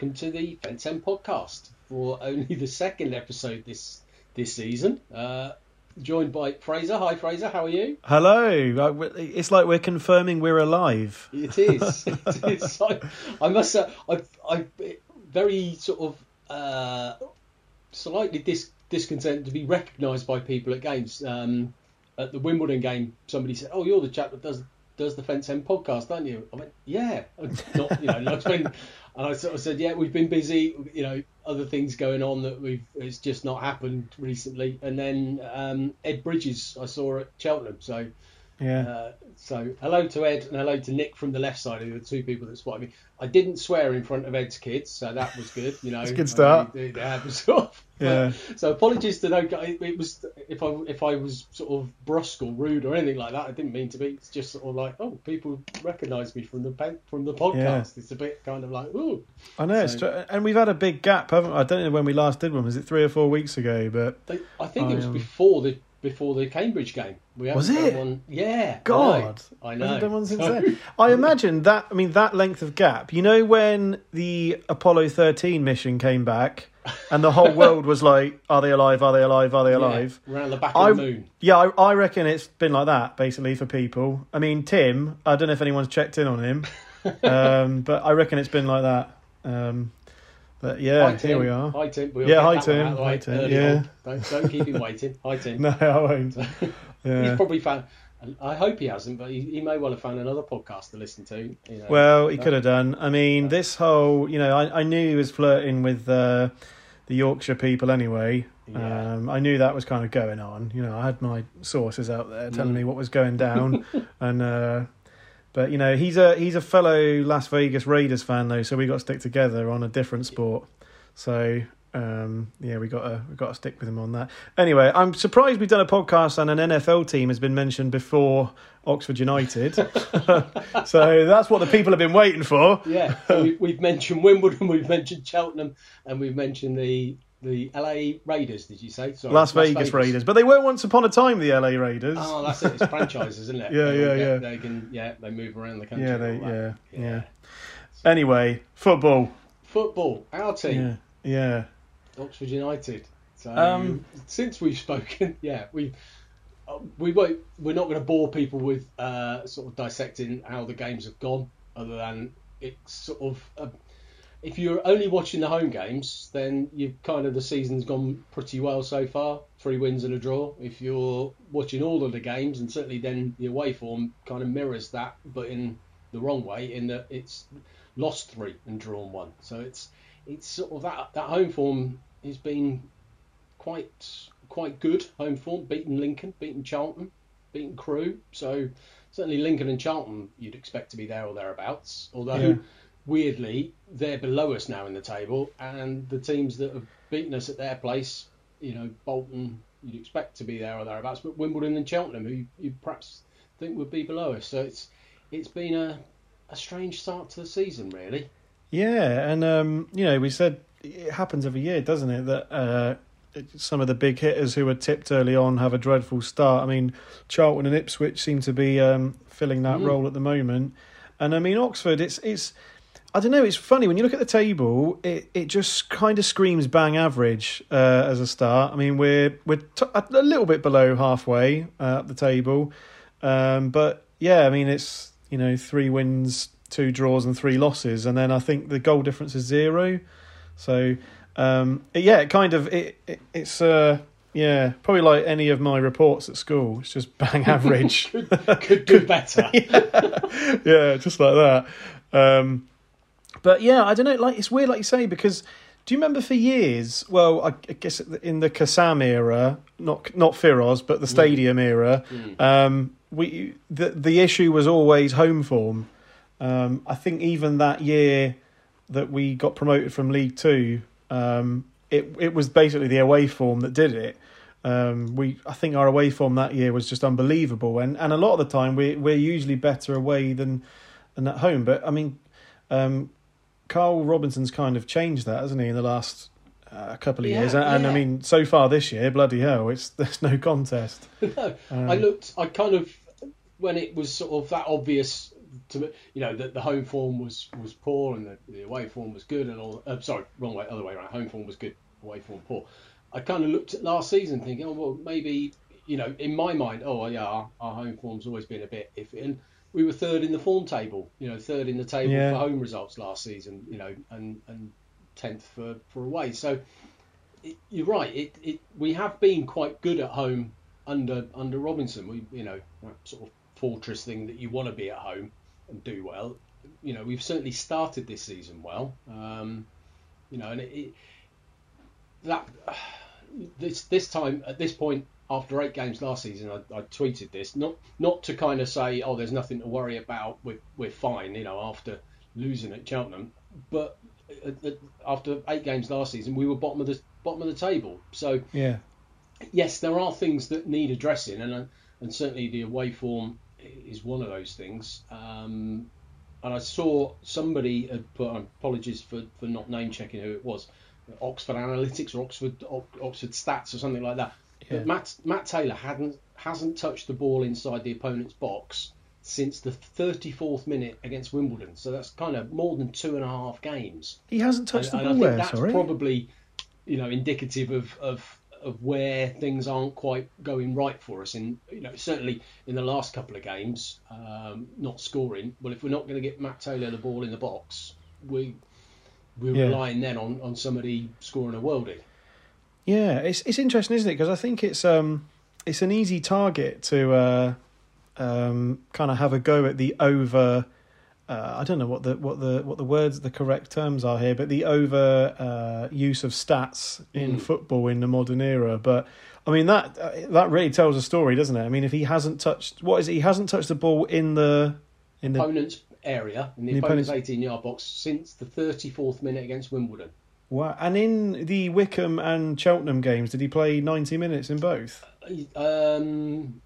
welcome to the Fence End podcast for only the second episode this this season. Uh, joined by Fraser. Hi, Fraser. How are you? Hello. It's like we're confirming we're alive. It is. it is. I, I must say, I, I very sort of uh, slightly dis, discontent to be recognised by people at games. Um, at the Wimbledon game, somebody said, "Oh, you're the chap that does does the Fence End podcast, aren't you?" I went, "Yeah." Not, you know, and I sort of said, "Yeah, we've been busy. You know, other things going on that we've it's just not happened recently." And then um, Ed Bridges, I saw at Cheltenham, so. Yeah. Uh, so hello to Ed and hello to Nick from the left side, who are the two people that spotted me. I didn't swear in front of Ed's kids, so that was good. You know, it's a good start. I, they, sort of, yeah. So apologies to no guy. It was if I if I was sort of brusque or rude or anything like that, I didn't mean to be. It's just sort of like, oh, people recognise me from the from the podcast. Yeah. It's a bit kind of like, ooh. I know, so, it's and we've had a big gap, haven't we? I don't know when we last did one. Was it three or four weeks ago? But they, I think I, it was um, before the before the Cambridge game. We was it? One, yeah. God, I know. I, know. Done one since then. I imagine that. I mean, that length of gap. You know, when the Apollo thirteen mission came back, and the whole world was like, "Are they alive? Are they alive? Are they alive?" Yeah, around the back of I, the moon. Yeah, I, I reckon it's been like that basically for people. I mean, Tim. I don't know if anyone's checked in on him, um, but I reckon it's been like that. Um, but yeah, here we are. Hi Tim. We'll yeah, hi Tim. Hi Tim. Yeah. Don't, don't keep him waiting. Hi Tim. no, I won't. yeah. He's probably found. I hope he hasn't, but he, he, may well have found another podcast to listen to. You know, well, he could have done. I mean, this whole, you know, I, I knew he was flirting with uh, the Yorkshire people anyway. Yeah. Um, I knew that was kind of going on. You know, I had my sources out there telling mm. me what was going down, and uh, but you know, he's a he's a fellow Las Vegas Raiders fan though, so we got to stick together on a different sport. So um, yeah, we got to we got to stick with him on that. Anyway, I'm surprised we've done a podcast and an NFL team has been mentioned before Oxford United. so that's what the people have been waiting for. Yeah, we, we've mentioned Wimbledon, we've mentioned Cheltenham, and we've mentioned the the LA Raiders, did you say? Sorry, Las, Las Vegas, Vegas, Raiders, but they were once upon a time the LA Raiders. Oh, that's it. It's franchises, isn't it? yeah, they yeah, yeah. They can, yeah, they move around the country. Yeah, they, yeah, yeah, yeah. Anyway, football. Football, our team. Yeah, yeah. Oxford United. So um, since we've spoken, yeah, we we won't. We're not going to bore people with uh, sort of dissecting how the games have gone, other than it's sort of. A, if you're only watching the home games, then you've kind of the season's gone pretty well so far. Three wins and a draw. If you're watching all of the games, and certainly then the away form kind of mirrors that, but in the wrong way, in that it's lost three and drawn one. So it's it's sort of that that home form has been quite quite good home form. Beaten Lincoln, beaten Charlton, beaten Crewe. So certainly Lincoln and Charlton you'd expect to be there or thereabouts. Although. Yeah weirdly, they're below us now in the table, and the teams that have beaten us at their place, you know, Bolton, you'd expect to be there or thereabouts, but Wimbledon and Cheltenham, who you perhaps think would be below us. So it's it's been a a strange start to the season, really. Yeah, and um, you know, we said it happens every year, doesn't it? That uh, some of the big hitters who were tipped early on have a dreadful start. I mean, Charlton and Ipswich seem to be um, filling that mm. role at the moment, and I mean Oxford. It's it's I don't know. It's funny when you look at the table. It it just kind of screams bang average uh, as a start. I mean, we're we're t- a little bit below halfway uh, up the table, um, but yeah, I mean it's you know three wins, two draws, and three losses, and then I think the goal difference is zero. So um, yeah, it kind of it, it it's uh, yeah, probably like any of my reports at school. It's just bang average. could, could do better. yeah. yeah, just like that. Um, but yeah, I don't know. Like it's weird, like you say, because do you remember for years? Well, I, guess in the Kassam era, not not Firoz, but the mm. Stadium mm. era, mm. Um, we the the issue was always home form. Um, I think even that year that we got promoted from League Two, um, it it was basically the away form that did it. Um, we I think our away form that year was just unbelievable, and and a lot of the time we we're usually better away than than at home. But I mean, um, Karl Robinson's kind of changed that, hasn't he, in the last uh, couple of yeah, years? And, yeah. and, I mean, so far this year, bloody hell, it's there's no contest. no, um, I looked. I kind of when it was sort of that obvious to you know that the home form was was poor and the, the away form was good and all. Uh, sorry, wrong way, other way around. Home form was good, away form poor. I kind of looked at last season thinking, oh well, maybe you know, in my mind, oh yeah, our, our home form's always been a bit iffy, and we were third in the form table, you know, third in the table Yeah. for home results last season, you know, and and tenth for for away. So it, you're right. It, it we have been quite good at home under under Robinson. We you know that sort of fortress thing that you want to be at home and do well. You know we've certainly started this season well. Um, you know and it, it that this this time at this point after eight games last season, I, I tweeted this not not to kind of say oh there's nothing to worry about we're we're fine you know after losing at Cheltenham, but uh, uh, after eight games last season we were bottom of the bottom of the table. So Yeah. yes, there are things that need addressing, and uh, and certainly the away form is one of those things. Um, and I saw somebody had put apologies for, for not name checking who it was, Oxford Analytics or Oxford Oxford Stats or something like that. Yeah. But Matt Matt Taylor hadn't hasn't touched the ball inside the opponent's box since the 34th minute against Wimbledon. So that's kind of more than two and a half games. He hasn't touched And- the and ball I think there, that's sorry. probably, you know, indicative of, of of where things aren't quite going right for us. In you know, certainly in the last couple of games, um, not scoring. Well, if we're not going to get Matt Taylor the ball in the box, we we're Yeah. relying then on, on somebody scoring a worldie. Yeah, it's it's interesting, isn't it? Because I think it's um it's an easy target to uh, um kind of have a go at the over. Uh, I don't know what the what the what the words the correct terms are here, but the over uh, use of stats in Mm. football in the modern era. But I mean that uh, that really tells a story, doesn't it? I mean, if he hasn't touched what is it? He hasn't touched the ball in the in the Opponent's area in the, The opponent's opponent's- 18 yard box since the 34th minute against Wimbledon. Wow. And in the Wycombe and Cheltenham games, did he play ninety minutes in both? Um,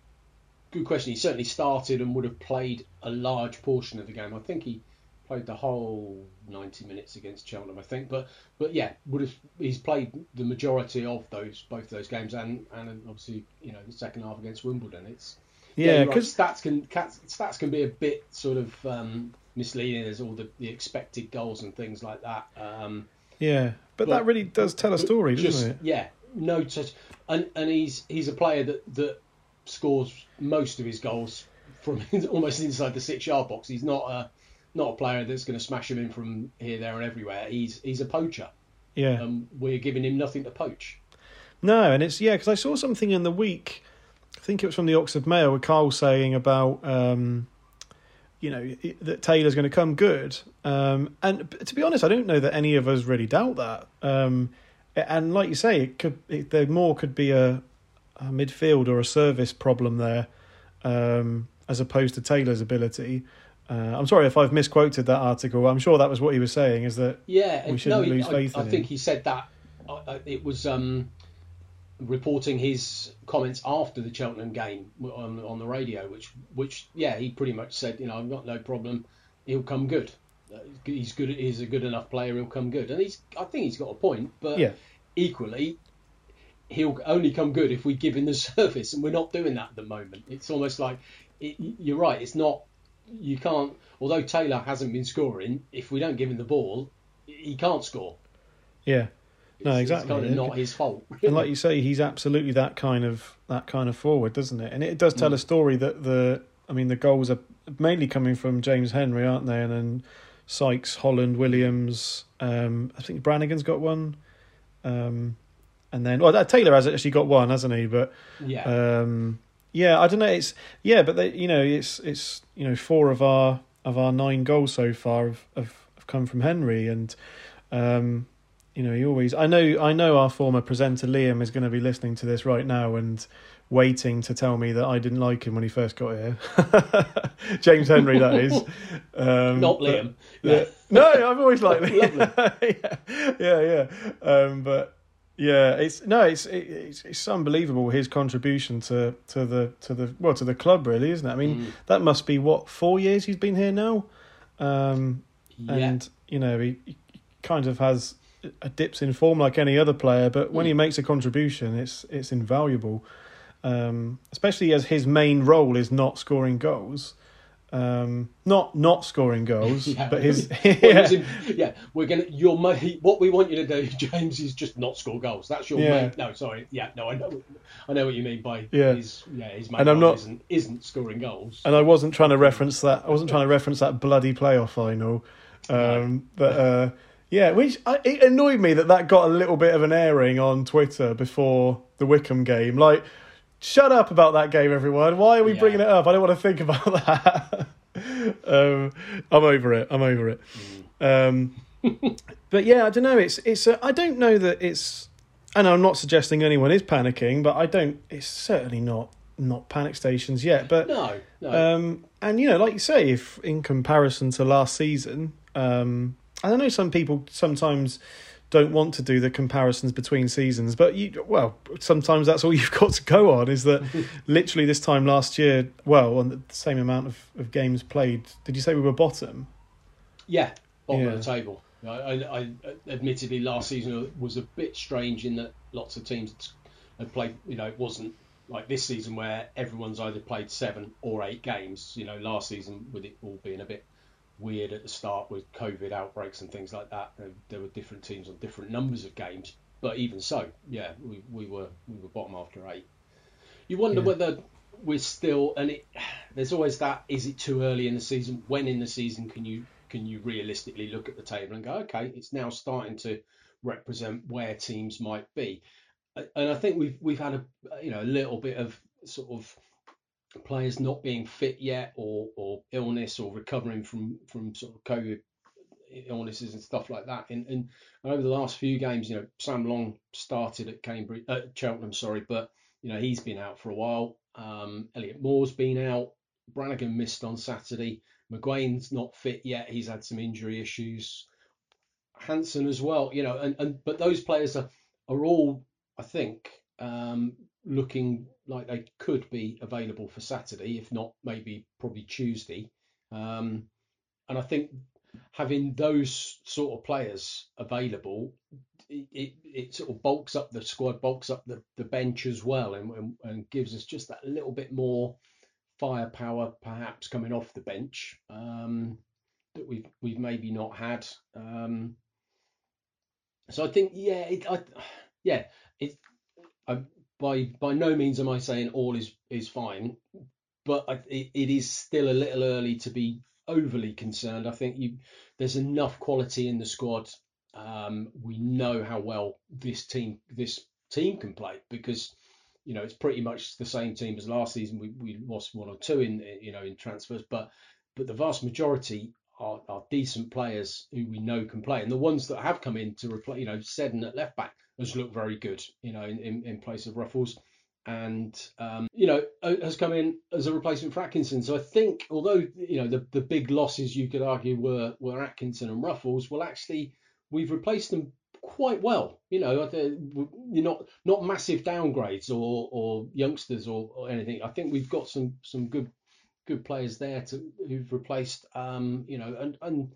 good question. He certainly started and would have played a large portion of the game. I think he played the whole 90 minutes against Cheltenham. I think, but but yeah, would have he's played the majority of those both those games and and obviously you know the second half against Wimbledon. It's Yeah, you're right. because stats can stats can be a bit sort of um, misleading. There's all the, the expected goals and things like that. Um, Yeah, but, But- that really does tell a story, doesn't it? yeah, no touch, and and he's he's a player that that scores most of his goals from almost inside the six yard box. He's not a not a player that's going to smash him in from here, there, and everywhere. He's he's a poacher, Yeah. and we're giving him nothing to poach. no, and it's yeah because I saw something in the week. I think it was from the Oxford Mail with Karl saying about um, you know that Taylor's going to come good. Um, and to be honest, I don't know that any of us really doubt that. Um, and like you say, it could it, there more could be a, a midfield or a service problem there, um, as opposed to Taylor's ability. Uh, I'm sorry if I've misquoted that article. I'm sure that was what he was saying. Is that Yeah, We shouldn't no, lose I, faith I in think he said that. Uh, uh, it was um, reporting his comments after the Cheltenham game on on the radio, which which yeah, he pretty much said, you know, I've got no problem. He'll come good. He's good. He's a good enough player. He'll come good, and he's. I think he's got a point, but yeah equally, he'll only come good if we give him the service, and we're not doing that at the moment. It's almost like it, you're right. It's not. You can't. Although Taylor hasn't been scoring, if we don't give him the ball, he can't score. yeah. No, exactly. It's kind of not his fault. And like you say, he's absolutely that kind of that kind of forward, doesn't it? And it does tell Mm. a story that the I mean the goals are mainly coming from James Henry, aren't they? And then Sykes, Holland, Williams. Um, I think Brannagan's got one. Um, and then well, Taylor has actually got one, hasn't he? But yeah. um, yeah, I don't know. It's yeah, but they, you know, it's it's you know four of our of our nine goals so far have have, have come from Henry, and um, you know he always. I know I know our former presenter Liam is going to be listening to this right now and waiting to tell me that I didn't like him when he first got here. James Henry, that is. Um, not but- Liam. yeah. No, I've always liked Liam. Yeah, yeah, yeah. Um, but yeah, it's no, it's it, it's it's unbelievable his contribution to to the to the well to the club really, isn't it? I mean, Mm. that must be what four years he's been here now, um, yeah. and you know he, he kind of has dips in form like any other player, but when he Mm. makes a contribution, it's it's invaluable. Um, especially as his main role is not scoring goals. Um, not not scoring goals, yeah. but his yeah. Yeah, we're gonna your money. what we want you to do, James, is just not score goals. That's your yeah. main. No, sorry, yeah, no, I know, I know what you mean by yeah, his, yeah, his main and I'm not, isn't, isn't scoring goals. And I wasn't trying to reference that. I wasn't trying to reference that bloody playoff final. Um, no. But uh, yeah, which I, it annoyed me that that got a little bit of an airing on Twitter before the Wycombe game. Like Shut up about that game, everyone. Why are we yeah. bringing it up? I don't want to think about that. um, I'm over it. I'm over it. Mm. Um, but yeah, I don't know. It's it's. Uh, I don't know that it's. And I'm not suggesting anyone is panicking, but I don't. It's certainly not not panic stations yet. But no, no. Um, and you know, like you say, if in comparison to last season, um, I know. Some people sometimes don't want to do the comparisons between seasons. But you, well, sometimes that's all you've got to go on. Is that literally this time last year? Well, on the same amount of, of games played. Did you say we were bottom? Yeah, bottom yeah. of the table. I, I, I, admittedly last season was a bit strange in that lots of teams had played. You know, it wasn't like this season where everyone's either played seven or eight games. You know, last season with it all being a bit weird at the start with COVID outbreaks and things like that. There were different teams on different numbers of games, but even so, yeah, we, we were we were bottom after eight. You wonder yeah. whether we're still, and it, there's always that: is it too early in the season? When in the season can you can you realistically look at the table and go, okay, it's now starting to represent where teams might be? And I think we've we've had a you know a little bit of sort of players not being fit yet or, or illness or recovering from, from sort of COVID illnesses and stuff like that. And, and over the last few games, you know, Sam Long started at Cambridge, at Cheltenham, sorry, but you know he's been out for a while. Um, Elliott Moore's been out. Brannagan missed on Saturday. McGuane's not fit yet. He's had some injury issues. Hansen as well, you know, and, and but those players are are all, I think, um, looking like they could be available for Saturday, if not maybe probably Tuesday. Um, and I think having those sort of players available, it, it, it, sort of bulks up the squad, bulks up the, the bench as well, and, and, and gives us just that little bit more firepower, perhaps coming off the bench um, that we've we've maybe not had. Um, so I think, yeah, it, I, yeah, it. I, by by no means am I saying all is is fine, but it, it is still a little early to be overly concerned. I think you there's enough quality in the squad. Um, we know how well this team this team can play because you know it's pretty much the same team as last season. We we lost one or two in you know in transfers, but but the vast majority are, are decent players who we know can play, and the ones that have come in to replace you know Seddon at left back has looked very good, you know, in, in, in place of Ruffels, And, um, you know, has come in as a replacement for Atkinson. So I think, although, you know, the, the big losses you could argue were, were Atkinson and Ruffels, well, actually, we've replaced them quite well. You know, you're not not massive downgrades or, or youngsters or, or anything. I think we've got some some good good players there to who've replaced. Um, you know, and and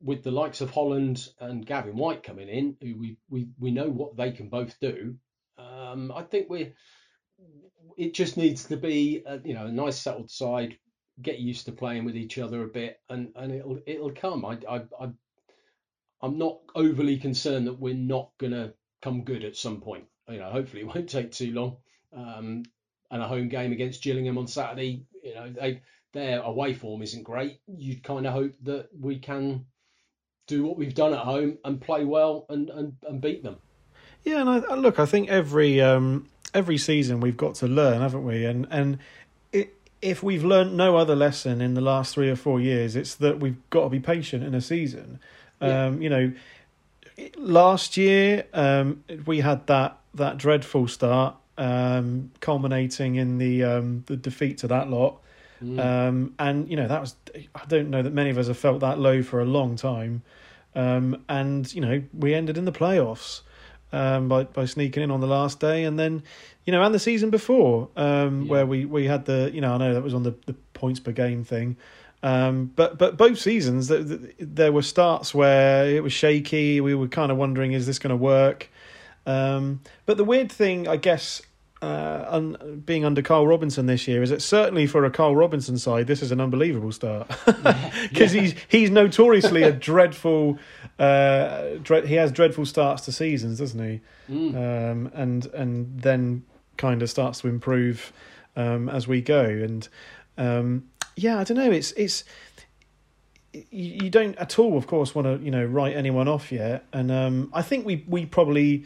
with the likes of Holland and Gavin White coming in, who we we, we know what they can both do. Um, I think we it just needs to be a, you know a nice settled side, get used to playing with each other a bit, and and it'll it'll come. I I, I I'm not overly concerned that we're not gonna come good at some point. You know, hopefully it won't take too long. Um, and a home game against Gillingham on Saturday, you know, they their away form isn't great. You'd kind of hope that we can do what we've done at home and play well and, and, and beat them. Yeah, and I, look, I think every um, every season we've got to learn, haven't we? And and it, if we've learned no other lesson in the last three or four years, it's that we've got to be patient in a season. Yeah. Um, you know, last year um, we had that that dreadful start, um, culminating in the um, the defeat to that lot. Mm. Um, and you know that was I don't know that many of us have felt that low for a long time. Um, and you know we ended in the playoffs um, by by sneaking in on the last day, and then you know and the season before um, yeah. where we, we had the you know I know that was on the, the points per game thing. Um, but but both seasons there were starts where it was shaky. We were kind of wondering, is this going to work? Um, but the weird thing, I guess, uh, un, being under Karl Robinson this year is that certainly for a Karl Robinson side, this is an unbelievable start because yeah. he's he's notoriously a dreadful. Uh, dread, he has dreadful starts to seasons, doesn't he? Mm. Um, and and then kind of starts to improve um, as we go. And um, yeah, I don't know. It's it's you don't at all, of course, want to you know write anyone off yet. And um, I think we we probably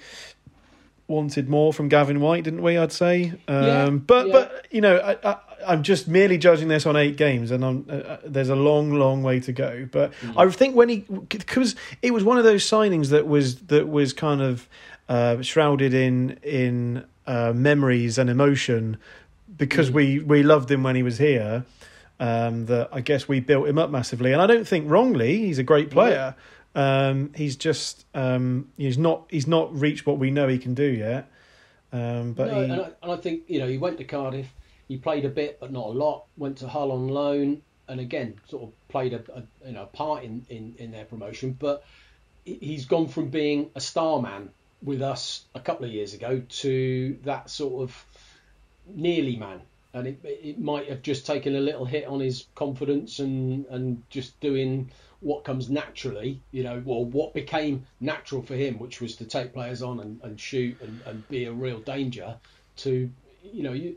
wanted more from Gavin White, didn't we? I'd say. Um, yeah, but yeah. but you know, I, I, am just merely judging this on eight games, and uh, uh, there's a long, long way to go. But mm. I think when he because it was one of those signings that was that was kind of uh, shrouded in in uh, memories and emotion because mm. we we loved him when he was here. Um, that I guess we built him up massively, and I don't think wrongly. He's a great player. Um, he's just um, he's not he's not reached what we know he can do yet. Um, but no, he... and, I, and I think you know he went to Cardiff, he played a bit but not a lot. Went to Hull on loan, and again sort of played a, a you know part in, in, in their promotion. But he's gone from being a star man with us a couple of years ago to that sort of nearly man and it, it might have just taken a little hit on his confidence and and just doing what comes naturally, you know, or what became natural for him, which was to take players on and, and shoot and, and be a real danger, to, you know, you,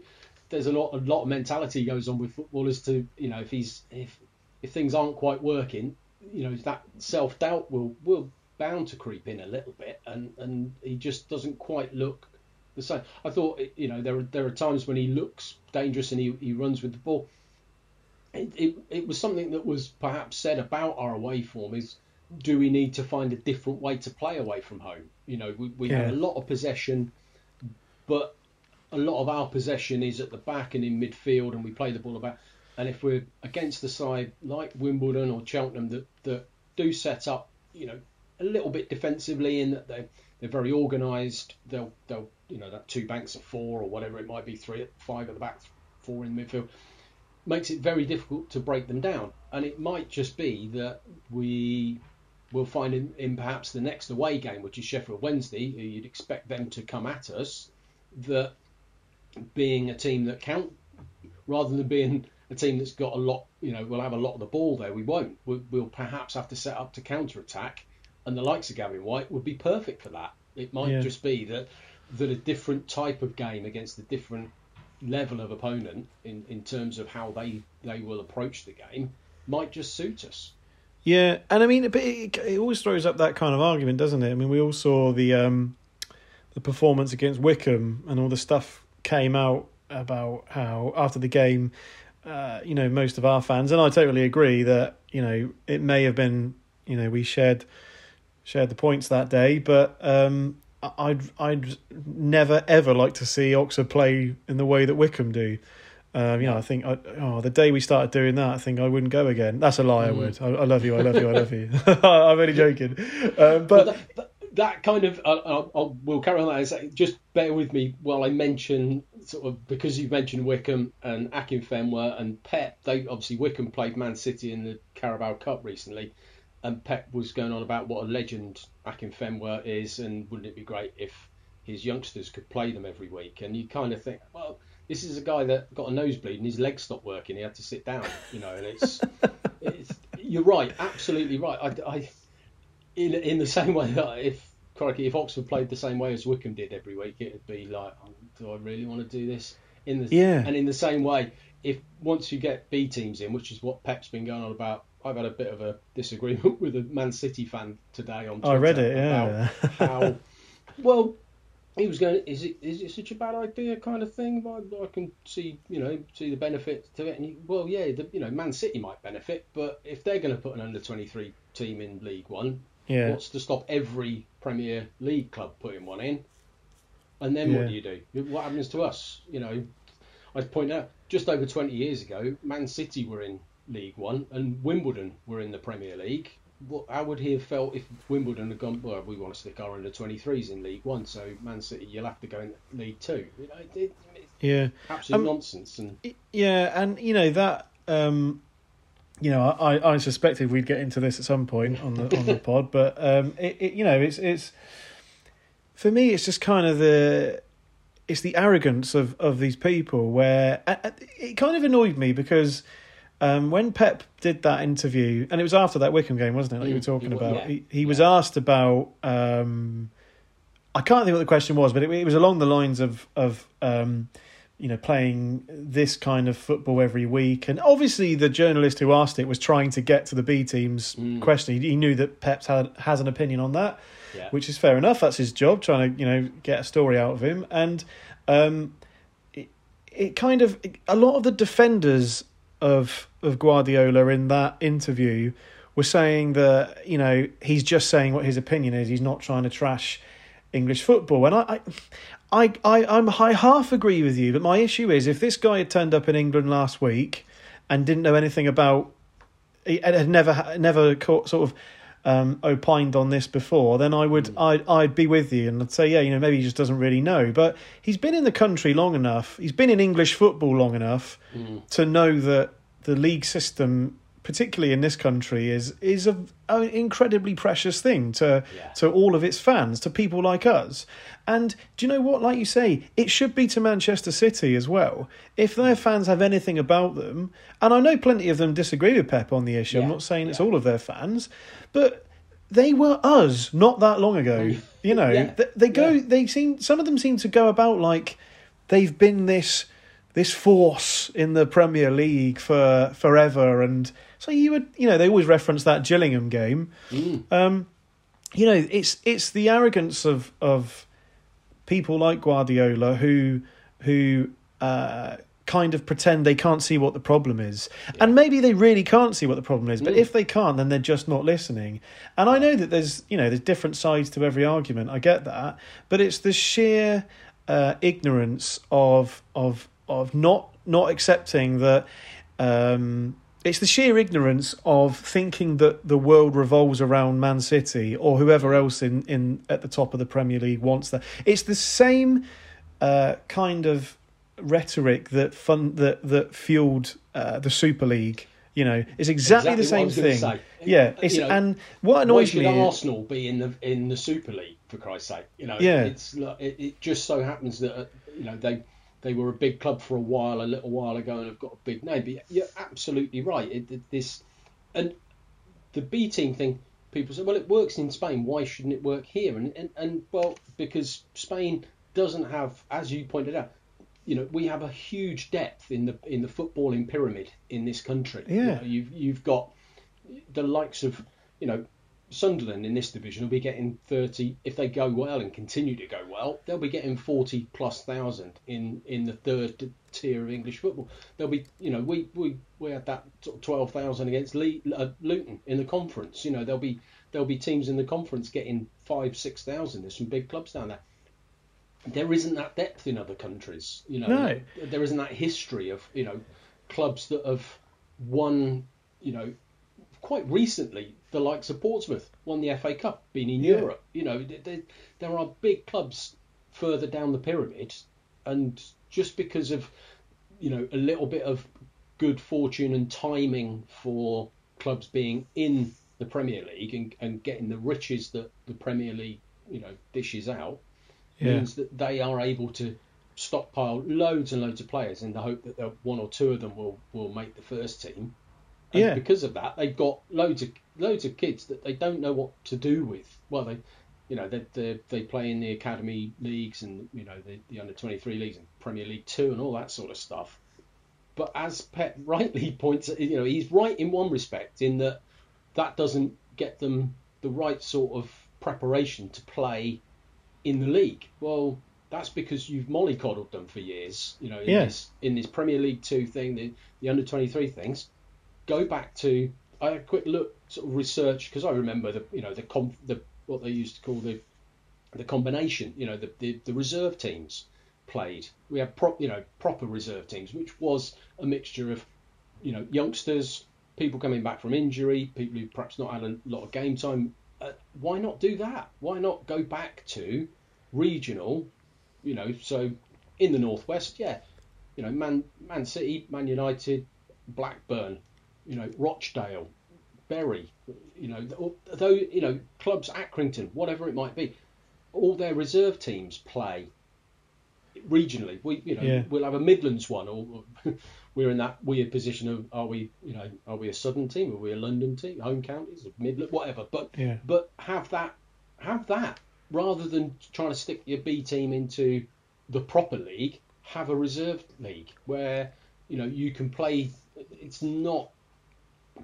there's a lot, a lot of mentality goes on with footballers to, you know, if he's, if, if things aren't quite working, you know, that self doubt will, will bound to creep in a little bit, and, and he just doesn't quite look the same. I thought, eh, you know, there are, there are times when he looks dangerous and he, he runs with the ball it, it, it was something that was perhaps said about our away form is do we need to find a different way to play away from home? You know, we, we yeah. have a lot of possession, but a lot of our possession is at the back and in midfield, and we play the ball about. And if we're against the side like Wimbledon or Cheltenham that, that do set up, you know, a little bit defensively in that they they're very organised. They'll they'll you know that two banks of four or whatever it might be, three five at the back, four in the midfield makes it very difficult to break them down. And it might just be that we will find in, in perhaps the next away game, which is Sheffield Wednesday, you'd expect them to come at us, that being a team that count rather than being a team that's got a lot, you know, we'll have a lot of the ball there. We won't. We'll, we'll perhaps have to set up to counter attack, and the likes of Gavin White would be perfect for that. It might yeah. just be that that a different type of game against a different level of opponent in, in terms of how they, they will approach the game might just suit us. Yeah, and I mean, it, it always throws up that kind of argument, doesn't it? I mean, we all saw the um, the performance against Wycombe, and all the stuff came out about how after the game, uh, you know, most of our fans, and I totally agree that you know it may have been, you know, we shared shared the points that day, but um, I'd I'd never ever like to see Oxford play in the way that Wycombe do. Um, you know, I think I, oh, the day we started doing that, I think I wouldn't go again. That's a lie. Mm. I would. I, I, love you. I love you. I love you. I'm only joking. Um, but well, that, that, kind of, I'll, I'll, we'll carry on that. Just bear with me while I mention sort of because you've mentioned Wycombe and Akinfenwa and Pep. They obviously Wycombe played Man City in the Carabao Cup recently and Pep was going on about what a legend Akinfenwa is, and wouldn't it be great if his youngsters could play them every week? And you kind of think, well, this is a guy that got a nosebleed and his legs stopped working. He had to sit down, you know. And it's, it's you're right, absolutely right. I, I, in in the same way that if crikey, if Oxford played the same way as Wycombe did every week, it'd be like, oh, do I really want to do this? In the yeah. And in the same way, if once you get B teams in, which is what Pep's been going on about I've had a bit of a disagreement with a Man City fan today on Twitter. I read it, yeah. how, well, he was going, is it is it such a bad idea kind of thing? I, I can see, you know, see the benefit to it. And he, well, yeah, the, you know, Man City might benefit, but if they're going to put an under 23 team in League One, yeah. what's to stop every Premier League club putting one in? And then yeah. what do you do? What happens to us? You know, I point out just over 20 years ago, Man City were in League One, and Wimbledon were in the Premier League. What, how would he have felt if Wimbledon had gone? Well, we want to stick our under 23s in League One, so Man City, you'll have to go in League Two. You know, it, it, yeah, absolute um, nonsense. And yeah, and you know that. Um, you know, I, I suspected we'd get into this at some point on the on the pod, but um, it, it, you know, it's it's for me, it's just kind of the it's the arrogance of of these people where it kind of annoyed me because. Um, when Pep did that interview, and it was after that Wycombe game, wasn't it? Like you were mm, talking about. Yeah. He, he yeah. was asked about. Um, I can't think what the question was, but it, it was along the lines of of um, you know, playing this kind of football every week. And obviously, the journalist who asked it was trying to get to the B team's mm. question. He, he, knew that Pep had has an opinion on that, yeah. which is fair enough. That's his job, trying to you know get a story out of him. And um, it, it kind of a lot of the defenders of of Guardiola in that interview was saying that you know he's just saying what his opinion is. He's not trying to trash English football. And I, I, I, I'm, I half agree with you, but my issue is if this guy had turned up in England last week and didn't know anything about, had never, never caught, sort of um, opined on this before, then I would, mm. I'd, I'd be with you and I'd say, yeah, you know, maybe he just doesn't really know. But he's been in the country long enough, he's been in English football long enough mm. to know that the league system particularly in this country, is is a, an incredibly precious thing to yeah. to all of its fans, to people like us. And do you know what? Like you say, it should be to Manchester City as well. If their mm. fans have anything about them, and I know plenty of them disagree with Pep on the issue. Yeah. I'm not saying yeah. it's all of their fans, but they were us not that long ago. You know, they, they, go. They seem. Some of them seem to go about like they've been this this force in the Premier League for forever and so you would, you know, they always reference that Gillingham game. Mm. Um, you know, it's it's the arrogance of of people like Guardiola who who uh, kind of pretend they can't see what the problem is, yeah. and maybe they really can't see what the problem is. But mm. if they can't, then they're just not listening. And I know that there's you know there's different sides to every argument. I get that, but it's the sheer uh, ignorance of of of not not accepting that. Um, it's the sheer ignorance of thinking that the world revolves around Man City or whoever else in, in at the top of the Premier League wants that. It's the same uh, kind of rhetoric that fun that that fueled uh, the Super League. You know, it's exactly, exactly the same thing. Yeah, it's, you know, and what annoys why should me Arsenal be in the in the Super League for Christ's sake? You know, yeah. it's it, it just so happens that uh, you know they they were a big club for a while, a little while ago, and have got a big name. But you're absolutely right. It, this and the B team thing. People say, well, it works in Spain. Why shouldn't it work here? And, and and well, because Spain doesn't have, as you pointed out, you know, we have a huge depth in the in the footballing pyramid in this country. Yeah, you know, you've you've got the likes of you know Sunderland in this division will be getting 30 if they go well and continue to go well. They'll be getting 40 plus thousand in in the third tier of English football. They'll be, you know, we we, we had that 12,000 against Le- uh, Luton in the conference. You know, there'll be there'll be teams in the conference getting five six thousand. There's some big clubs down there. There isn't that depth in other countries. You know, no. there isn't that history of you know clubs that have won. You know, quite recently the likes of Portsmouth won the FA Cup, being in yeah. Europe. You know, there, there are big clubs further down the pyramid, and just because of you know a little bit of good fortune and timing for clubs being in the Premier League and, and getting the riches that the Premier League you know dishes out yeah. means that they are able to stockpile loads and loads of players in the hope that one or two of them will, will make the first team and yeah. because of that, they've got loads of loads of kids that they don't know what to do with. Well, they, you know, they they, they play in the academy leagues and you know the, the under twenty three leagues and Premier League two and all that sort of stuff. But as Pep rightly points, you know, he's right in one respect in that that doesn't get them the right sort of preparation to play in the league. Well, that's because you've mollycoddled them for years. You know, in yeah. this in this Premier League two thing, the, the under twenty three things go back to I had a quick look sort of research because I remember the you know the com, the what they used to call the the combination you know the, the, the reserve teams played. We had prop you know proper reserve teams which was a mixture of you know youngsters people coming back from injury people who perhaps not had a lot of game time. Uh, why not do that? Why not go back to regional you know so in the northwest yeah you know man man city man united blackburn you know, Rochdale, Bury, you know, though you know clubs, Accrington, whatever it might be, all their reserve teams play regionally. We, you know, Yeah. we'll have a Midlands one, or we're in that weird position of are we, you know, are we a Southern team, are we a London team, home counties, Midland, whatever. But Yeah. but have that, have that rather than trying to stick your B team into the proper league. Have a reserve league where you know you can play. It's not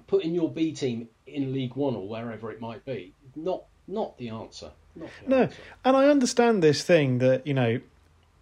putting your B team in League One or wherever it might be. Not not the answer. Not the No, answer. and I understand this thing that you know,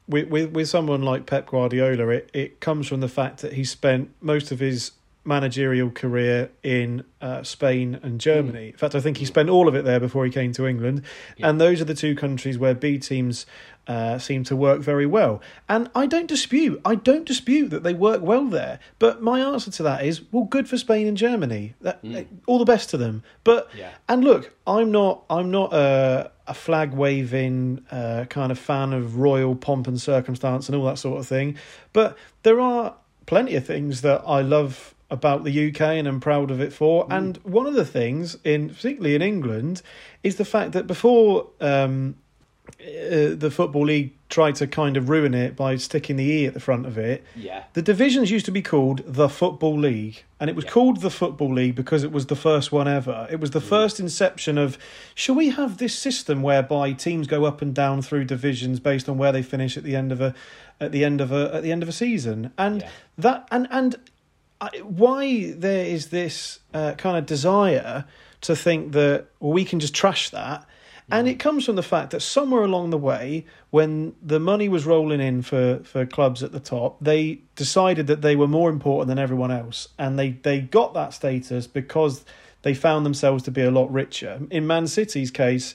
with with, with someone like Pep Guardiola, it, it comes from the fact that he spent most of his managerial career in uh, Spain and Germany. In fact, I think he spent all of it there before he came to England, Yeah. and those are the two countries where B teams. Uh, seem to work very well, and I don't dispute. I don't dispute that they work well there. But my answer to that is, well, good for Spain and Germany. That, All the best to them. But Yeah. and look, I'm not I'm not a a flag waving uh, kind of fan of royal pomp and circumstance and all that sort of thing, but there are plenty of things that I love about the UK and I'm proud of it for. And one of the things in particularly in England is the fact that before um, uh, the football league tried to kind of ruin it by sticking the e at the front of it. Yeah. The divisions used to be called the Football League, and it was Yeah. called the Football League because it was the first one ever. It was the first inception of shall we have this system whereby teams go up and down through divisions based on where they finish at the end of a at the end of a at the end of a season, and Yeah. that and and why there is this uh, kind of desire to think that well, we can just trash that. And it comes from the fact that somewhere along the way, when the money was rolling in for, for clubs at the top, they decided that they were more important than everyone else. And they, they got that status because they found themselves to be a lot richer. In Man City's case,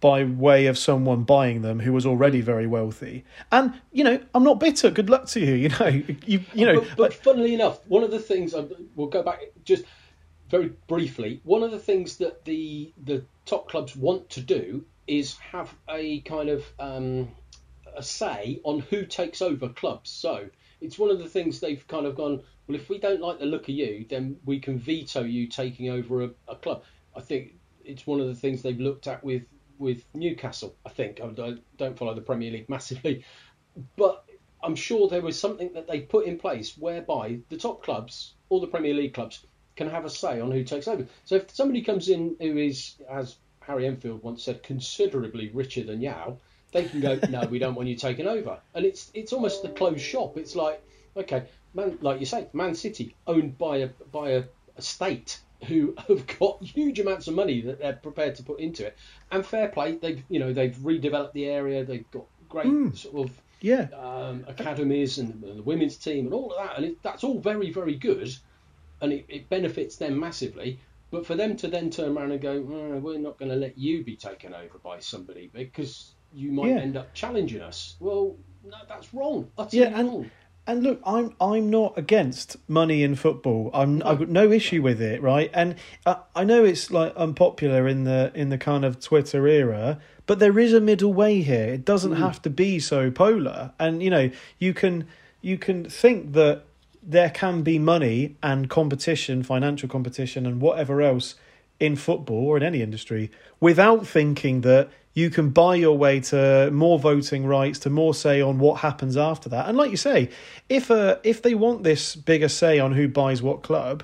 by way of someone buying them who was already very wealthy. And, you know, I'm not bitter. Good luck to you. You know, you, you know, but, but funnily enough, one of the things I, we'll go back just very briefly. One of the things that the the top clubs want to do is have a kind of um, a say on who takes over clubs. So it's one of the things they've kind of gone. Well, if we don't like the look of you, then we can veto you taking over a, a club. I think it's one of the things they've looked at with with Newcastle. I think I don't, follow the Premier League massively, but I'm sure there was something that they put in place whereby the top clubs, all the Premier League clubs, can have a say on who takes over. So if somebody comes in who is, as Harry Enfield once said, considerably richer than Yao, they can go, no, we don't want you taking over. And it's it's almost the closed shop. It's like, okay, man, like you say, Man City owned by a by a, a state who have got huge amounts of money that they're prepared to put into it. And fair play, they've you know they've redeveloped the area. They've got great sort of yeah. um, academies and, and the women's team and all of that, and it, that's all very, very good, and it, it benefits them massively. But for them to then turn around and go, "Oh, we're not going to let you be taken over by somebody because you might Yeah. end up challenging us. Well, no, that's wrong. Utterly Yeah, and- wrong. And look, I'm I'm not against money in football. I'm I've got no issue with it, right? And I, I know it's like unpopular in the in the kind of Twitter era, but there is a middle way here. It doesn't hmm. have to be so polar. And you know, you can you can think that there can be money and competition, financial competition, and whatever else in football or in any industry without thinking that you can buy your way to more voting rights, to more say on what happens after that. And like you say, if uh, if they want this bigger say on who buys what club,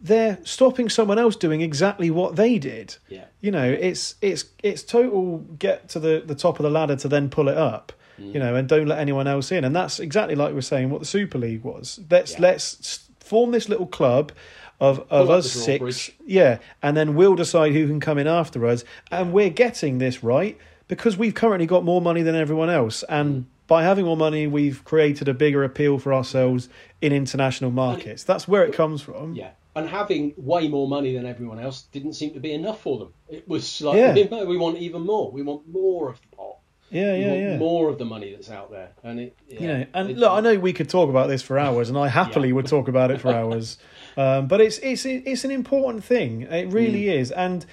they're stopping someone else doing exactly what they did. Yeah. You know, it's it's it's total get to the, the top of the ladder to then pull it up. You know, and don't let anyone else in. And that's exactly like we we're saying what the Super League was. Let's Yeah. let's form this little club of of us six. drawbridge. Yeah, and then we'll decide who can come in after us. And we're getting this right because we've currently got more money than everyone else. And mm. by having more money, we've created a bigger appeal for ourselves in international markets. That's where it comes from. Yeah. And having way more money than everyone else didn't seem to be enough for them. It was like, Yeah. we want even more. We want more of the pot. Yeah, yeah, yeah. more of the money that's out there. And it, yeah, you know, and it- look, I know we could talk about this for hours, and I happily Yeah. would talk about it for hours. Um, but it's it's it's an important thing. It really Mm. is, and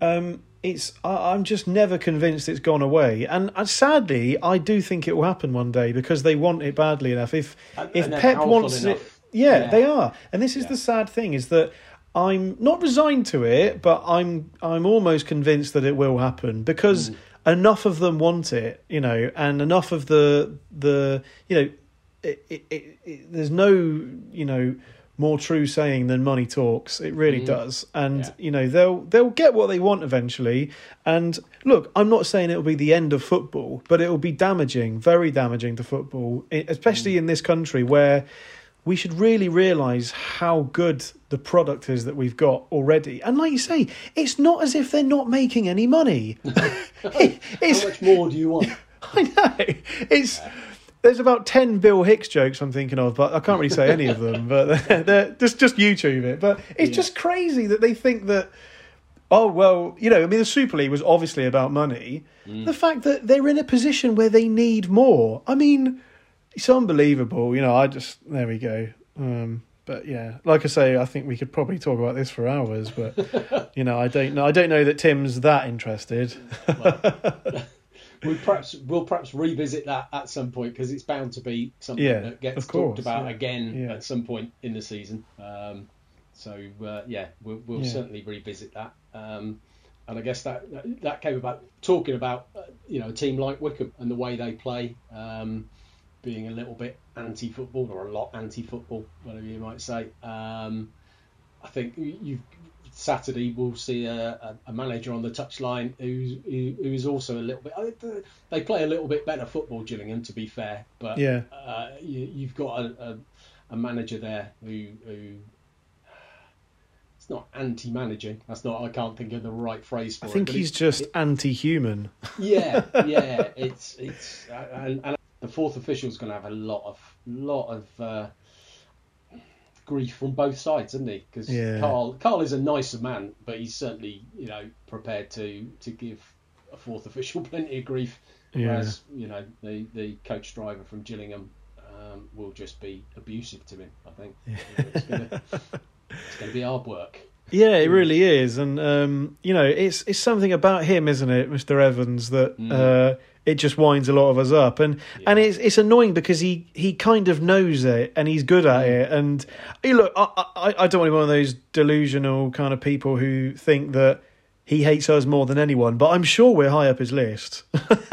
um, it's I, I'm just never convinced it's gone away. And uh, sadly, I do think it will happen one day because they want it badly enough. If And- if and Pep wants it, yeah, Yeah. they are. And this is Yeah. the sad thing: is that. I'm not resigned to it, but I'm I'm almost convinced that it will happen because Mm. enough of them want it, you know, and enough of the the you know, it, it, it, there's no you know more true saying than money talks. It really mm. does, and yeah. you know they'll they'll get what they want eventually. And look, I'm not saying it'll be the end of football, but it will be damaging, very damaging to football, especially mm. in this country where we should really realise how good the product is that we've got already. And like you say, it's not as if they're not making any money. how much more do you want? I know. It's there's about ten Bill Hicks jokes I'm thinking of, but I can't really say any of them. But they're, they're just just YouTube it. But it's yeah. just crazy that they think that. Oh well, you know, I mean, the Super League was obviously about money. Mm. The fact that they're in a position where they need more. I mean, it's unbelievable. You know, I just there we go. Um, but yeah, like I say, I think we could probably talk about this for hours. But you know, I don't know. I don't know that Tim's that interested. well, we perhaps we'll perhaps revisit that at some point because it's bound to be something yeah, that gets course, talked about yeah. again yeah. at some point in the season. Um, so uh, yeah, we'll, we'll certainly revisit that. Um, and I guess that that came about talking about uh, you know a team like Wycombe and the way they play. Um, being a little bit anti-football or a lot anti-football, whatever you might say. Um, I think you Saturday we'll see a, a, manager on the touchline who's who, who's also a little bit. They play a little bit better football, Gillingham, to be fair. But yeah, uh, you, have got a, a, a, manager there who who it's not anti-managing. That's not. I can't think of the right phrase for I it. I think he's it, just it, anti-human. Yeah, yeah. It's it's and, and the fourth official is going to have a lot of lot of uh, grief from both sides, isn't he? Because yeah. Karl Karl is a nicer man, but he's certainly you know prepared to to give a fourth official plenty of grief. Yeah. Whereas you know the the coach driver from Gillingham um, will just be abusive to him. I think yeah. it's going to be hard work. Yeah, it really is, and um, you know, it's it's something about him, isn't it, Mister Evans, that mm. uh, it just winds a lot of us up, and yeah. and it's it's annoying because he he kind of knows it and he's good at mm. it. And hey, look, I, I I don't want to be one of those delusional kind of people who think that he hates us more than anyone, but I'm sure we're high up his list.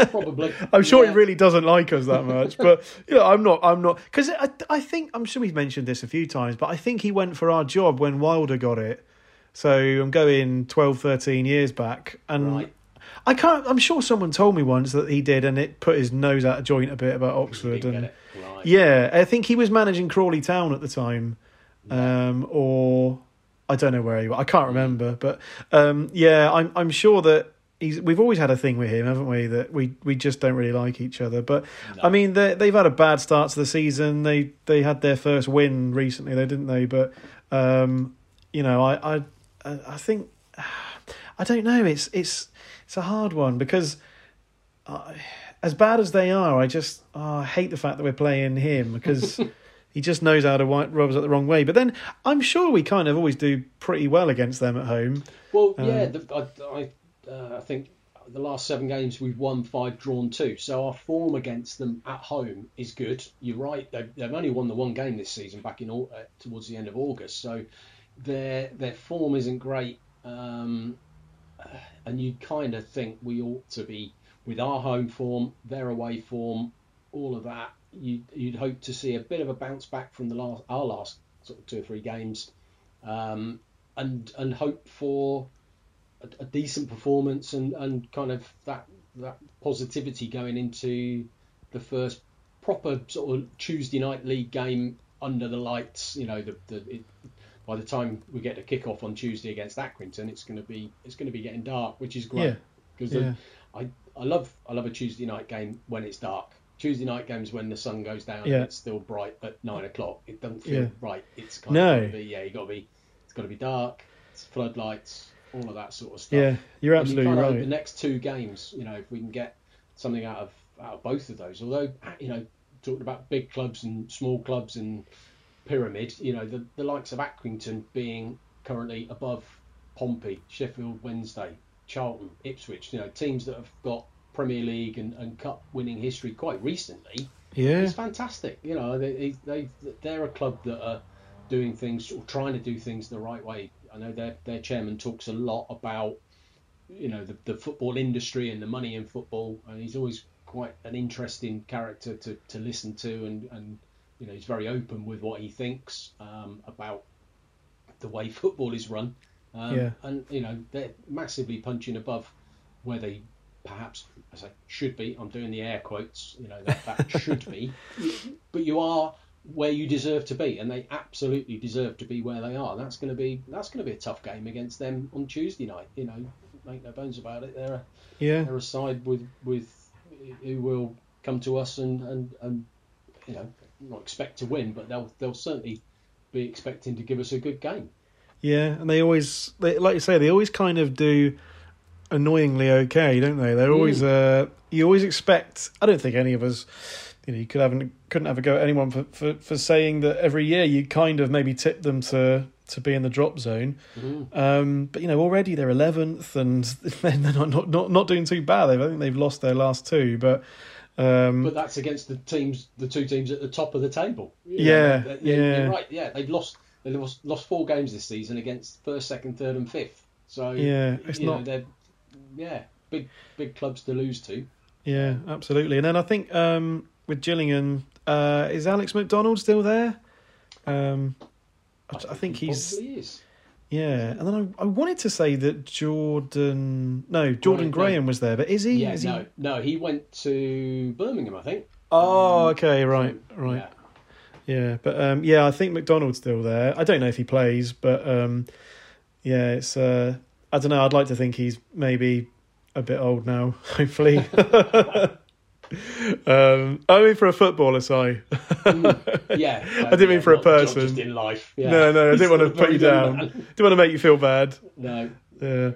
Probably. I'm sure yeah. he really doesn't like us that much, but you know, I'm not. I'm not because I, I think I'm sure we've mentioned this a few times, but I think he went for our job when Wilder got it. So I'm going 12, 13 years back, and right. I can't. I'm sure someone told me once that he did, and it put his nose out of joint a bit about Oxford. And right. yeah, I think he was managing Crawley Town at the time, um, or I don't know where he was. I can't remember, but um, yeah, I'm I'm sure that he's. We've always had a thing with him, haven't we? That we we just don't really like each other. But no. I mean, they've had a bad start to the season. They they had their first win recently, they didn't they? But um, you know, I I I think I don't know. It's it's it's a hard one because uh, as bad as they are, I just oh, I hate the fact that we're playing him because he just knows how to rub us up the wrong way. But then I'm sure we kind of always do pretty well against them at home. Well, um, yeah, the, I I, uh, I think the last seven games we've won five, drawn two. So our form against them at home is good. You're right; they've, they've only won the one game this season back in uh, towards the end of August. So their their form isn't great. Um, and you kind of think we ought to be with our home form, their away form, all of that. You'd, you'd hope to see a bit of a bounce back from the last our last sort of two or three games, um, and and hope for a, a, decent performance and, and kind of that that positivity going into the first proper sort of Tuesday night league game under the lights. You know, the, the it, by the time we get to kick off on Tuesday against Accrington, it's going to be it's going to be getting dark, which is great because yeah. I I love I love a Tuesday night game when it's dark. Tuesday night games when the sun goes down yeah. and it's still bright at nine o'clock. It doesn't feel yeah. right. It's kind no. of be, yeah, you got to be it's got to be dark. It's floodlights, all of that sort of stuff. Yeah, you're absolutely you right. The next two games, you know, if we can get something out of out of both of those, although you know, talking about big clubs and small clubs and pyramid, you know, the, the likes of Accrington being currently above Pompey, Sheffield Wednesday, Charlton, Ipswich, you know, teams that have got Premier League and, and Cup winning history quite recently. Yeah. It's fantastic. You know, they, they, they're a club that are doing things or trying to do things the right way. I know their, their chairman talks a lot about you know the, the football industry and the money in football, and he's always quite an interesting character to, to listen to, and, and you know he's very open with what he thinks um, about the way football is run. Um, Yeah. And you know they're massively punching above where they perhaps I say should be. I'm doing the air quotes. You know that, that should be, but you are where you deserve to be, and they absolutely deserve to be where they are. That's going to be that's going to be a tough game against them on Tuesday night. You know, make no bones about it. They're a, Yeah, they're a side with with who will come to us and and, and you know not expect to win, but they'll they'll certainly be expecting to give us a good game. yeah, and they always, they, like you say, they always kind of do annoyingly okay, don't they? They're always, uh, you always expect. I don't think any of us, you know, you could have couldn't have a go at anyone for, for, for saying that every year you kind of maybe tip them to to be in the drop zone. Mm. Um, but you know, already they're eleventh, and they're not, not not not doing too bad. They've, I think they've lost their last two, but. Um, But that's against the teams, the two teams at the top of the table. You Yeah, they- they- yeah. You're right. Yeah, they've lost. They've lost, lost four games this season against first, second, third, and fifth. So Yeah, it's you know, not- they're yeah big big clubs to lose to. Yeah, absolutely. And then I think um, with Gillingham, uh, is Alex McDonald still there? Um, I, I think he he's. Yeah. And then I, I wanted to say that Jordan, no, Jordan no. Graham was there, but is he? Yeah, is he? no, no, he went to Birmingham, I think. Oh, okay, right, right. yeah. Yeah, but um, yeah, I think McDonald's still there. I don't know if he plays, but um, yeah, it's. Uh, I don't know. I'd like to think he's maybe a bit old now. Hopefully. um, I mean, for a footballer, sorry. Mm, yeah, I didn't mean for a person. Just in life. Yeah. No, no, I didn't want to put you down. man. Didn't want to make you feel bad. No. Yeah.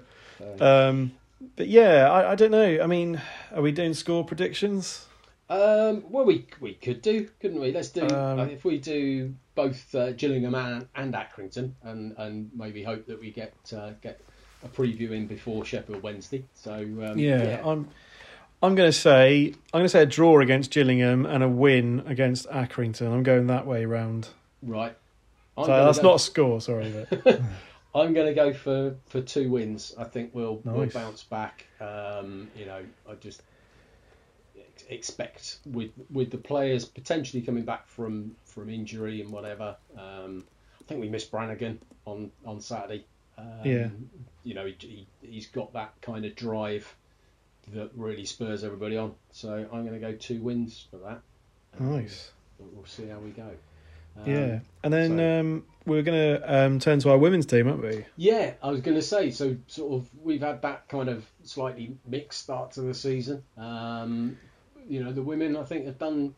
Um, but yeah, I, I don't know. I mean, are we doing score predictions? Um, well, we we could do, couldn't we? Let's do Um, uh, if we do both uh, Gillingham and, and Accrington, and, and maybe hope that we get uh, get a preview in before Sheffield Wednesday. So um, Yeah, I'm. I'm going to say I'm going to say a draw against Gillingham and a win against Accrington. I'm going that way round. right. So that's go- not a score, sorry. But I'm going to go for, for two wins. I think we'll we'll bounce back. Um, you know, I just expect with with the players potentially coming back from from injury and whatever. Um, I think we missed Brannagan on on Saturday. Um, Yeah. You know, he, he he's got that kind of drive that really spurs everybody on. So I'm going to go two wins for that. Nice. We'll see how we go. Um, Yeah, and then so- um, we're going to um, turn to our women's team, aren't we? Yeah, I was going to say, so sort of we've had that kind of slightly mixed start to the season. Um, you know, the women I think have done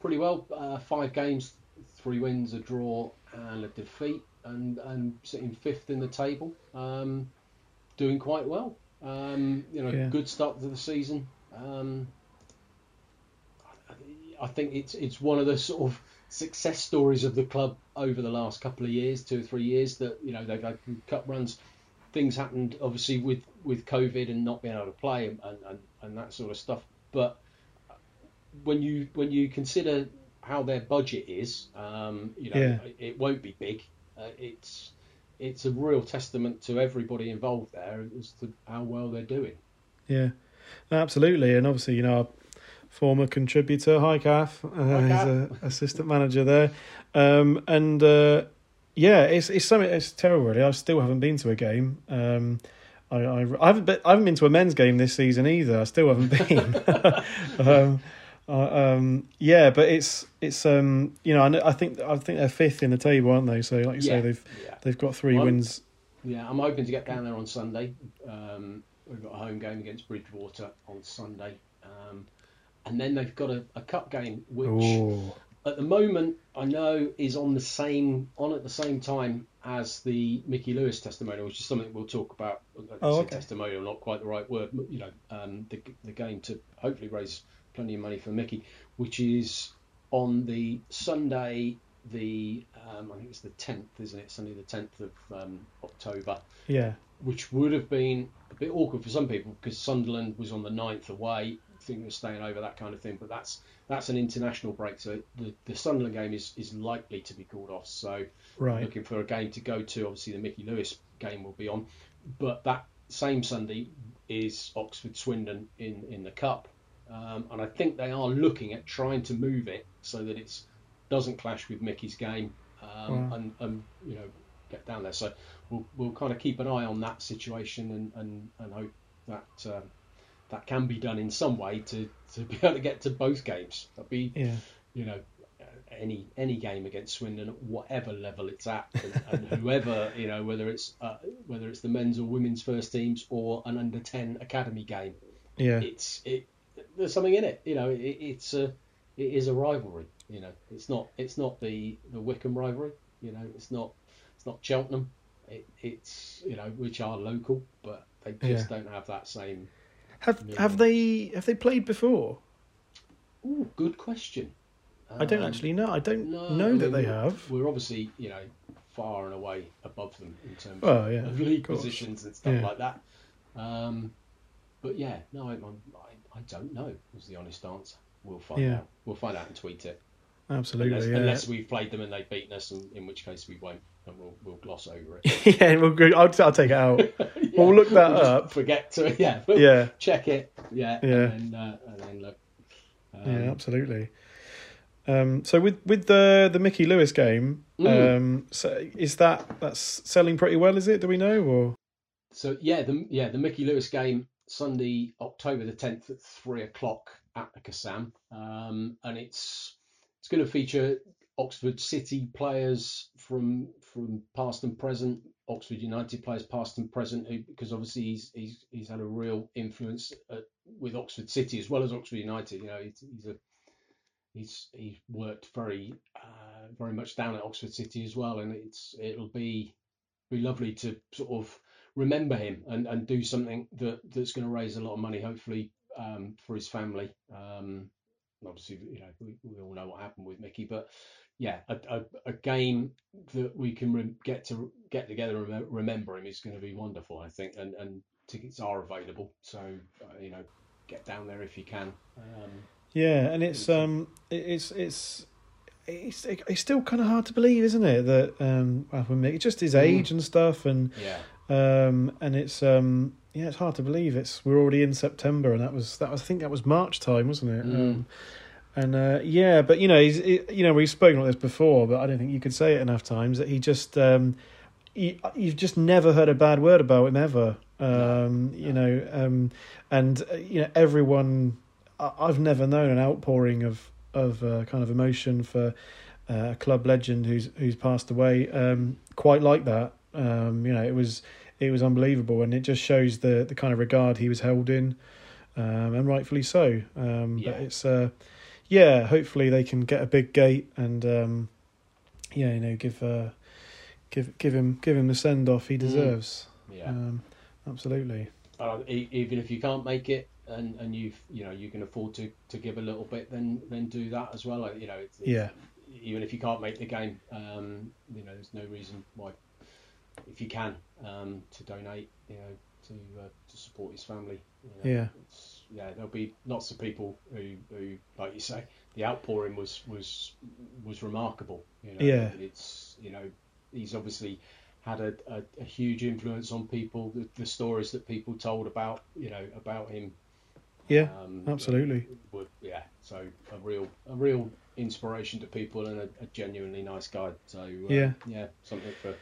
pretty well. Uh, five games, three wins, a draw, and a defeat, and and sitting fifth in the table, um, doing quite well. Um, you know, Yeah. good start to the season. Um, I think it's it's one of the sort of success stories of the club over the last couple of years, two or three years. That you know they've had cup runs. Things happened obviously with, with COVID and not being able to play and, and, and that sort of stuff. But when you when you consider how their budget is, um, you know Yeah. it, it won't be big. Uh, it's it's a real testament to everybody involved there as to how well they're doing. Yeah, absolutely, and obviously, you know, our former contributor, Hi Kath, uh, Hi, he's an assistant manager there, um, and uh, yeah, it's it's something. It's terrible, really. I still haven't been to a game. Um, I, I, I haven't been, I haven't been to a men's game this season either. I still haven't been. um, uh, um, yeah, but it's it's um, you know I, know- I think I think they're fifth in the table, aren't they? So like you say, they've yeah. they've got three Well, wins. Yeah, I'm hoping to get down there on Sunday. Um, we've got a home game against Bridgewater on Sunday, um, and then they've got a, a cup game, which Ooh. at the moment I know is on the same on at the same time as the Mickey Lewis testimonial, which is something we'll talk about. Oh, okay. Testimonial, not quite the right word. but, You know, um, the the game to hopefully raise plenty of money for Mickey, which is on the Sunday. The um, I think it's the tenth, isn't it? Sunday the tenth of um, October Yeah, which would have been a bit awkward for some people because Sunderland was on the 9th away, thinking of staying over, that kind of thing. But that's that's an international break, so the, the Sunderland game is, is likely to be called off. So right. looking for a game to go to. Obviously, the Mickey Lewis game will be on, but that same Sunday, is Oxford Swindon in in the cup, um, and I think they are looking at trying to move it so that it doesn't clash with Mickey's game um, wow. and, and you know get down there. So we'll we'll kind of keep an eye on that situation and and, and hope that. Um, that can be done in some way to, to be able to get to both games. That'd be, yeah. you know, any any game against Swindon at whatever level it's at, and, and whoever you know, whether it's uh, whether it's the men's or women's first teams or an under ten academy game. Yeah, it's it. There's something in it. You know, it, it's a it is a rivalry. You know, it's not it's not the the Wycombe rivalry. You know, it's not it's not Cheltenham. It, it's you know which are local, but they just yeah. don't have that same. Have have they have they played before? Ooh, good question. I don't um, actually know. I don't no, know I mean, that they have. We're obviously, you know, far and away above them in terms well, yeah, of league of positions and stuff yeah. like that. Um, but yeah, no, I, I, I, don't know. Was the honest answer. We'll find yeah. out. We'll find out and tweet it. Absolutely. Unless, yeah. unless we've played them and they've beaten us, and in which case we won't, and we'll we'll gloss over it. yeah, we'll I'll, I'll take it out. yeah. We'll look that we'll up. Forget to yeah. We'll yeah. Check it. Yeah. Yeah. And then, uh, and then look. Um, yeah, absolutely. Um, so with with the the Mickey Lewis game, mm. um, so is that that's selling pretty well? Is it? Do we know or? So yeah, the yeah the Mickey Lewis game Sunday, October the tenth at three o'clock at the Kassam, um, and it's it's going to feature Oxford City players from from past and present, Oxford United players past and present, who, because obviously he's he's he's had a real influence at, with Oxford City as well as Oxford United. You know, he's, he's a he's he's worked very uh, very much down at Oxford City as well, and it's it'll be be lovely to sort of remember him and, and do something that that's going to raise a lot of money, hopefully um, for his family. Um, obviously, you know we, we, all know what happened with Mickey, but yeah, a, a, a game that we can re- get to get together and rem- remember him is going to be wonderful, I think, and and tickets are available, so uh, you know get down there if you can. Um, yeah, and it's um, it's it's it's it's still kind of hard to believe, isn't it? That um, it's just his mm. age mm. and stuff, and yeah, um, and it's um, yeah, it's hard to believe. It's we're already in September, and that was that was I think that was March time, wasn't it? Mm. Um, and uh, yeah, but you know, he's he, you know we've spoken about this before, but I don't think you could say it enough times that he just um, he, you've just never heard a bad word about him ever. Um, no. You know, um, and uh, you know everyone I've never known an outpouring of of uh, kind of emotion for uh, a club legend who's who's passed away um, quite like that. Um, you know, it was it was unbelievable, and it just shows the the kind of regard he was held in, um, and rightfully so. Um, yeah. But it's uh, yeah, hopefully they can get a big gate and um, yeah, you know, give uh, give give him give him the send off he mm. deserves. Mm. Yeah, um, absolutely. Uh, even if you can't make it, and and you've you know you can afford to to give a little bit, then then do that as well. You know, it's, yeah. Even if you can't make the game, um, you know, there's no reason why, if you can, um, to donate, you know, to uh, to support his family. You know, yeah. yeah, there'll be lots of people who, who, like you say, the outpouring was was was remarkable. You know, yeah. It's you know, he's obviously had a, a, a huge influence on people. The, the, stories that people told about you know about him yeah, um, absolutely. Would, yeah, so a real a real inspiration to people and a, a genuinely nice guy. So uh, yeah, yeah, something for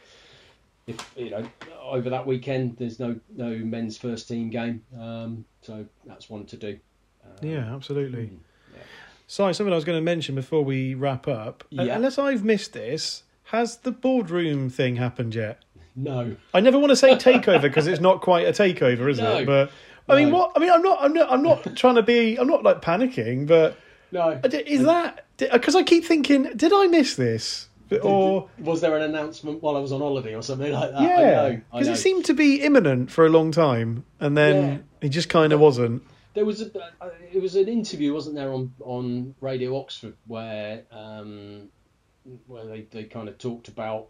if you know over that weekend there's no no men's first team game, um, so that's one to do. Um, yeah, absolutely. Mm, yeah. So something I was going to mention before we wrap up, uh, yeah. unless I've missed this, has the boardroom thing happened yet? No. I never want to say takeover because it's not quite a takeover, is no. it? But I mean, what? I mean, I'm not. I'm not. I'm not trying to be. I'm not like panicking, but no. Is that because I keep thinking? Did I miss this? Or was there an announcement while I was on holiday or something like that? Yeah, because it seemed to be imminent for a long time, and then yeah. it just kind of wasn't. There was a, uh, it was an interview, wasn't there, on on Radio Oxford where um, where they, they kind of talked about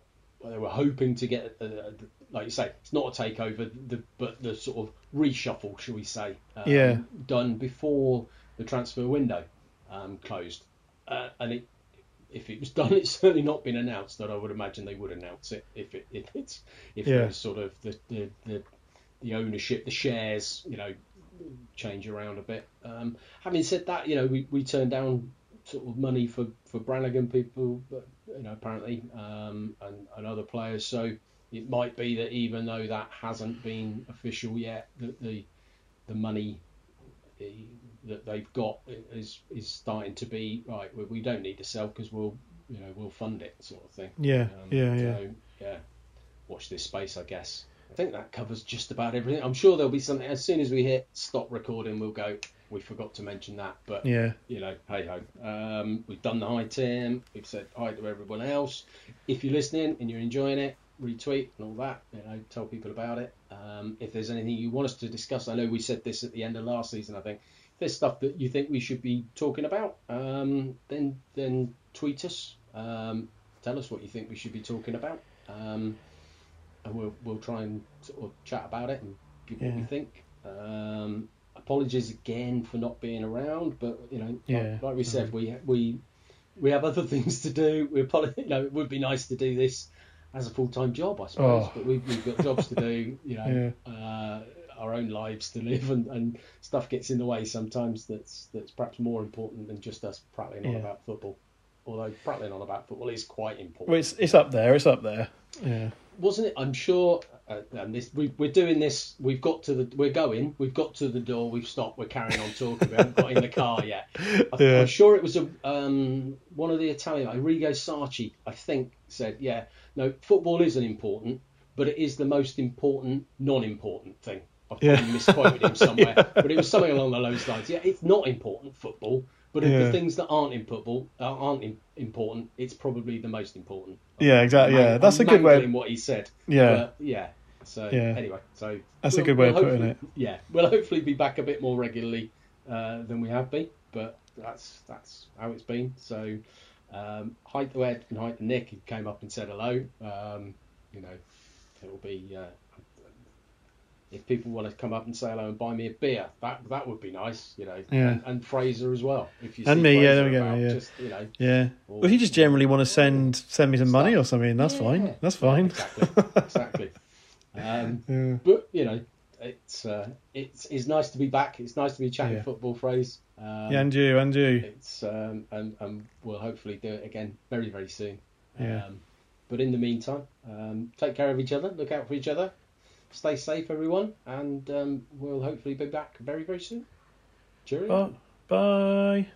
they were hoping to get, uh, like you say, it's not a takeover, the, but the sort of reshuffle, shall we say, um, yeah. done before the transfer window um, closed. Uh, and it, if it was done, it's certainly not been announced. That I would imagine they would announce it if it if it's if yeah. there's sort of the, the, the the ownership, the shares, you know, change around a bit. Um, having said that, you know, we, we turned down sort of money for, for Brannagan people, but, you know, apparently, um, and, and other players. So it might be that even though that hasn't been official yet, that the the money that they've got is is starting to be right. We, we don't need to sell because we'll you know we'll fund it sort of thing. Yeah, um, yeah, yeah. So, yeah. Watch this space, I guess. I think that covers just about everything. I'm sure there'll be something as soon as we hit stop recording, we'll go. We forgot to mention that, but yeah, you know, hey ho. Um, we've done the hi Tim. We've said hi to everyone else. If you're listening and you're enjoying it, retweet and all that. You know, tell people about it. Um, if there's anything you want us to discuss, I know we said this at the end of last season. I think there's stuff that you think we should be talking about, um, then then tweet us. Um, tell us what you think we should be talking about, um, and we'll we'll try and sort of chat about it and give yeah. what we think. Um, apologies again for not being around, but you know, yeah. like, like we said, we we we have other things to do. We you know, it would be nice to do this as a full time job, I suppose. Oh. But we've, we've got jobs to do, you know, yeah. uh, our own lives to live, and, and stuff gets in the way sometimes. That's that's perhaps more important than just us prattling on about football. Although prattling on about football is quite important. Well, it's it's up there. It's up there. Yeah. Wasn't it? I'm sure. Uh, and this we, we're doing this. We've got to the. We're going. We've got to the door. We've stopped. We're carrying on talking. we haven't got in the car yet. I, yeah. I'm sure it was a um, one of the Italian, Arrigo Sacchi, I think, said, yeah, no, football isn't important, but it is the most important non-important thing. I've probably yeah. misquoted him somewhere, yeah. but it was something along those lines. Yeah, it's not important football, but yeah. the things that aren't in football uh, aren't in, important, it's probably the most important. Yeah, exactly. yeah, that's I'm a good way. In what he said. Yeah, but, yeah. So yeah. anyway, so that's we'll, a good way we'll of putting it. Yeah, we'll hopefully be back a bit more regularly uh, than we have been, but that's that's how it's been. So um, hi to Ed and hi to Nick who came up and said hello. Um, you know, it'll be uh, if people want to come up and say hello and buy me a beer, that that would be nice. You know, yeah. and, and Fraser as well. If you and me, Fraser yeah, there we go. yeah, just, you know, yeah. Or, well, if you just generally want to send send me some money or something, that's yeah, fine. That's fine. exactly. exactly. Um, yeah. But you know, it's uh, it's it's nice to be back. It's nice to be chatting football Fraser. Um, yeah, and you, and you. It's um, and, and we'll hopefully do it again very very soon. Yeah. Um, but in the meantime, um, take care of each other. Look out for each other. Stay safe, everyone, and um, we'll hopefully be back very very soon. Cheerio. Bye. Bye.